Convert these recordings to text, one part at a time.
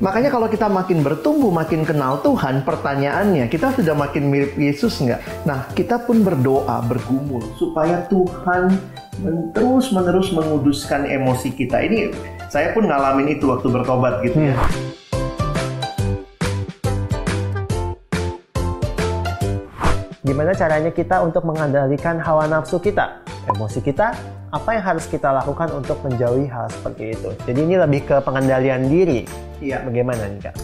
Makanya kalau kita makin bertumbuh, makin kenal Tuhan, pertanyaannya kita sudah makin mirip Yesus nggak? Nah, kita pun berdoa, bergumul supaya Tuhan terus menerus menguduskan emosi kita. Ini saya pun ngalamin itu waktu bertobat gitu ya. Gimana caranya kita untuk mengendalikan hawa nafsu kita, emosi kita, apa yang harus kita lakukan untuk menjauhi hal seperti itu. Jadi ini lebih ke pengendalian diri. Iya. Bagaimana nih kak?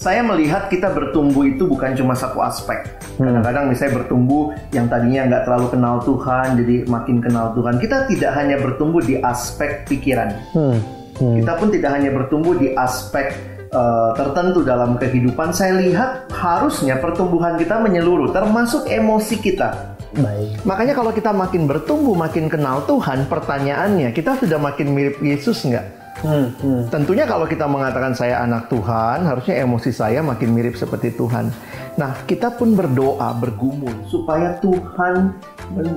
Saya melihat kita bertumbuh itu bukan cuma satu aspek. Kadang-kadang misalnya bertumbuh yang tadinya nggak terlalu kenal Tuhan, jadi makin kenal Tuhan. Kita tidak hanya bertumbuh di aspek pikiran. Hmm. Hmm. Kita pun tidak hanya bertumbuh di aspek uh, tertentu dalam kehidupan. Saya lihat harusnya pertumbuhan kita menyeluruh, termasuk emosi kita. Baik. Makanya kalau kita makin bertumbuh, makin kenal Tuhan, pertanyaannya kita sudah makin mirip Yesus nggak? Hmm. Hmm. Tentunya kalau kita mengatakan saya anak Tuhan, harusnya emosi saya makin mirip seperti Tuhan. Nah, kita pun berdoa, bergumul supaya Tuhan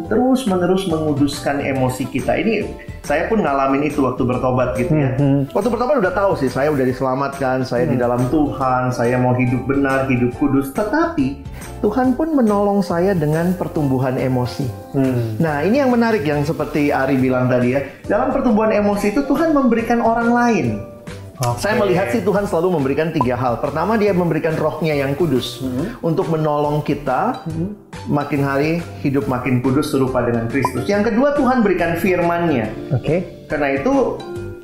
terus menerus menguduskan emosi kita. Ini saya pun ngalamin itu waktu bertobat gitu ya. Hmm. Waktu bertobat udah tahu sih, saya udah diselamatkan, saya di dalam Tuhan, saya mau hidup benar, hidup kudus. Tetapi Tuhan pun menolong saya dengan pertumbuhan emosi. Hmm. Nah, ini yang menarik yang seperti Ari bilang tadi ya. Dalam pertumbuhan emosi itu Tuhan memberikan orang lain. Oke. Saya melihat sih Tuhan selalu memberikan tiga hal. Pertama dia memberikan rohnya yang kudus untuk menolong kita makin hari hidup makin kudus serupa dengan Kristus. Yang kedua Tuhan berikan firman-Nya. Oke. Karena itu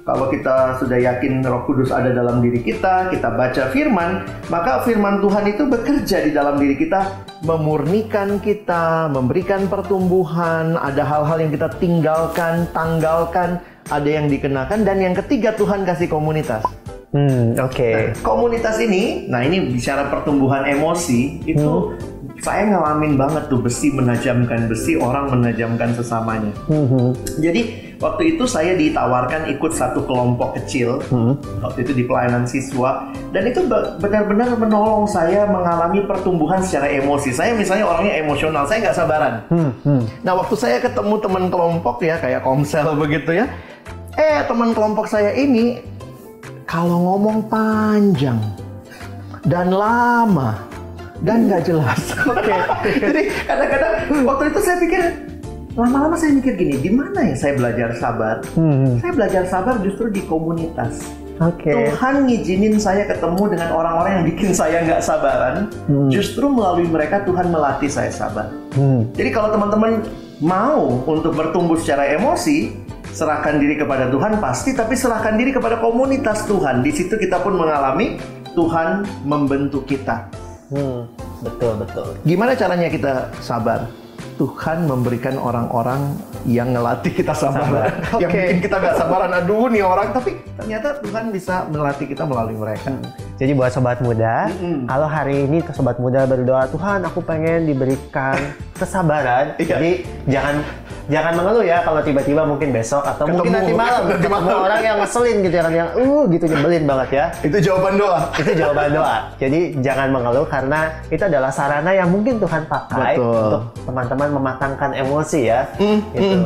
kalau kita sudah yakin Roh Kudus ada dalam diri kita, kita baca firman, maka firman Tuhan itu bekerja di dalam diri kita, memurnikan kita, memberikan pertumbuhan, ada hal-hal yang kita tinggalkan, tanggalkan, ada yang dikenakan dan yang ketiga Tuhan kasih komunitas. Hmm. Oke. Nah, komunitas ini, nah ini bicara pertumbuhan emosi itu saya ngalamin banget tuh besi menajamkan besi, orang menajamkan sesamanya. Hmm. Jadi waktu itu saya ditawarkan ikut satu kelompok kecil Hmm. waktu itu di pelayanan siswa dan itu be- benar-benar menolong saya mengalami pertumbuhan secara emosi. Saya misalnya orangnya emosional, saya nggak sabaran. Hmm. Hmm. Nah waktu saya ketemu teman kelompok ya kayak komsel begitu ya, eh teman kelompok saya ini kalau ngomong panjang dan lama dan nggak jelas. Oke. Jadi kadang-kadang waktu itu saya pikir lama-lama saya mikir gini, di mana ya saya belajar sabar? Hmm. Saya belajar sabar justru di komunitas. Oke. Tuhan ngizinin saya ketemu dengan orang-orang yang bikin saya nggak sabaran. Justru melalui mereka Tuhan melatih saya sabar. Hmm. Jadi kalau teman-teman mau untuk bertumbuh secara emosi, serahkan diri kepada Tuhan pasti, tapi serahkan diri kepada komunitas Tuhan. Di situ kita pun mengalami Tuhan membentuk kita. Hmm. Betul betul. Gimana caranya kita sabar? Tuhan memberikan orang-orang yang ngelatih kita sabar, Sabar. yang Oke. bikin kita gak sabaran. Aduh nih orang, tapi ternyata Tuhan bisa melatih kita melalui mereka. Jadi buat sobat muda, Mm-mm. kalau hari ini sobat muda berdoa, Tuhan aku pengen diberikan kesabaran. Iya. Jadi jangan jangan mengeluh ya kalau tiba-tiba mungkin besok atau mungkin Ketemu. nanti malam ketemu malam. orang yang ngeselin gitu kan yang uh gitu nyebelin banget ya. Itu jawaban doa. Itu jawaban doa. Jadi jangan mengeluh karena itu adalah sarana yang mungkin Tuhan pakai Betul. untuk teman-teman mematangkan emosi ya. Mm, Gitu.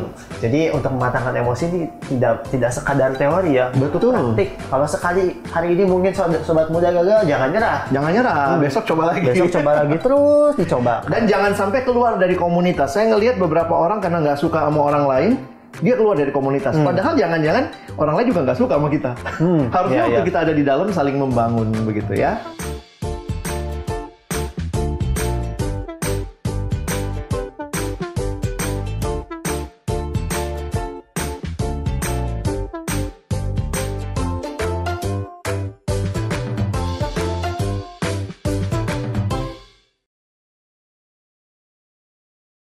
Jadi untuk mematangkan emosi ini tidak tidak sekadar teori ya, Betul. praktik. Kalau sekali hari ini mungkin sobat, sobat muda gagal, jangan nyerah. Jangan nyerah, besok coba lagi. Besok coba lagi terus dicoba. Dan jangan sampai keluar dari komunitas. Saya ngelihat beberapa orang karena nggak suka sama orang lain, dia keluar dari komunitas. Padahal jangan-jangan orang lain juga nggak suka sama kita. Hmm, Harusnya iya, waktu iya. kita ada di dalam saling membangun begitu ya.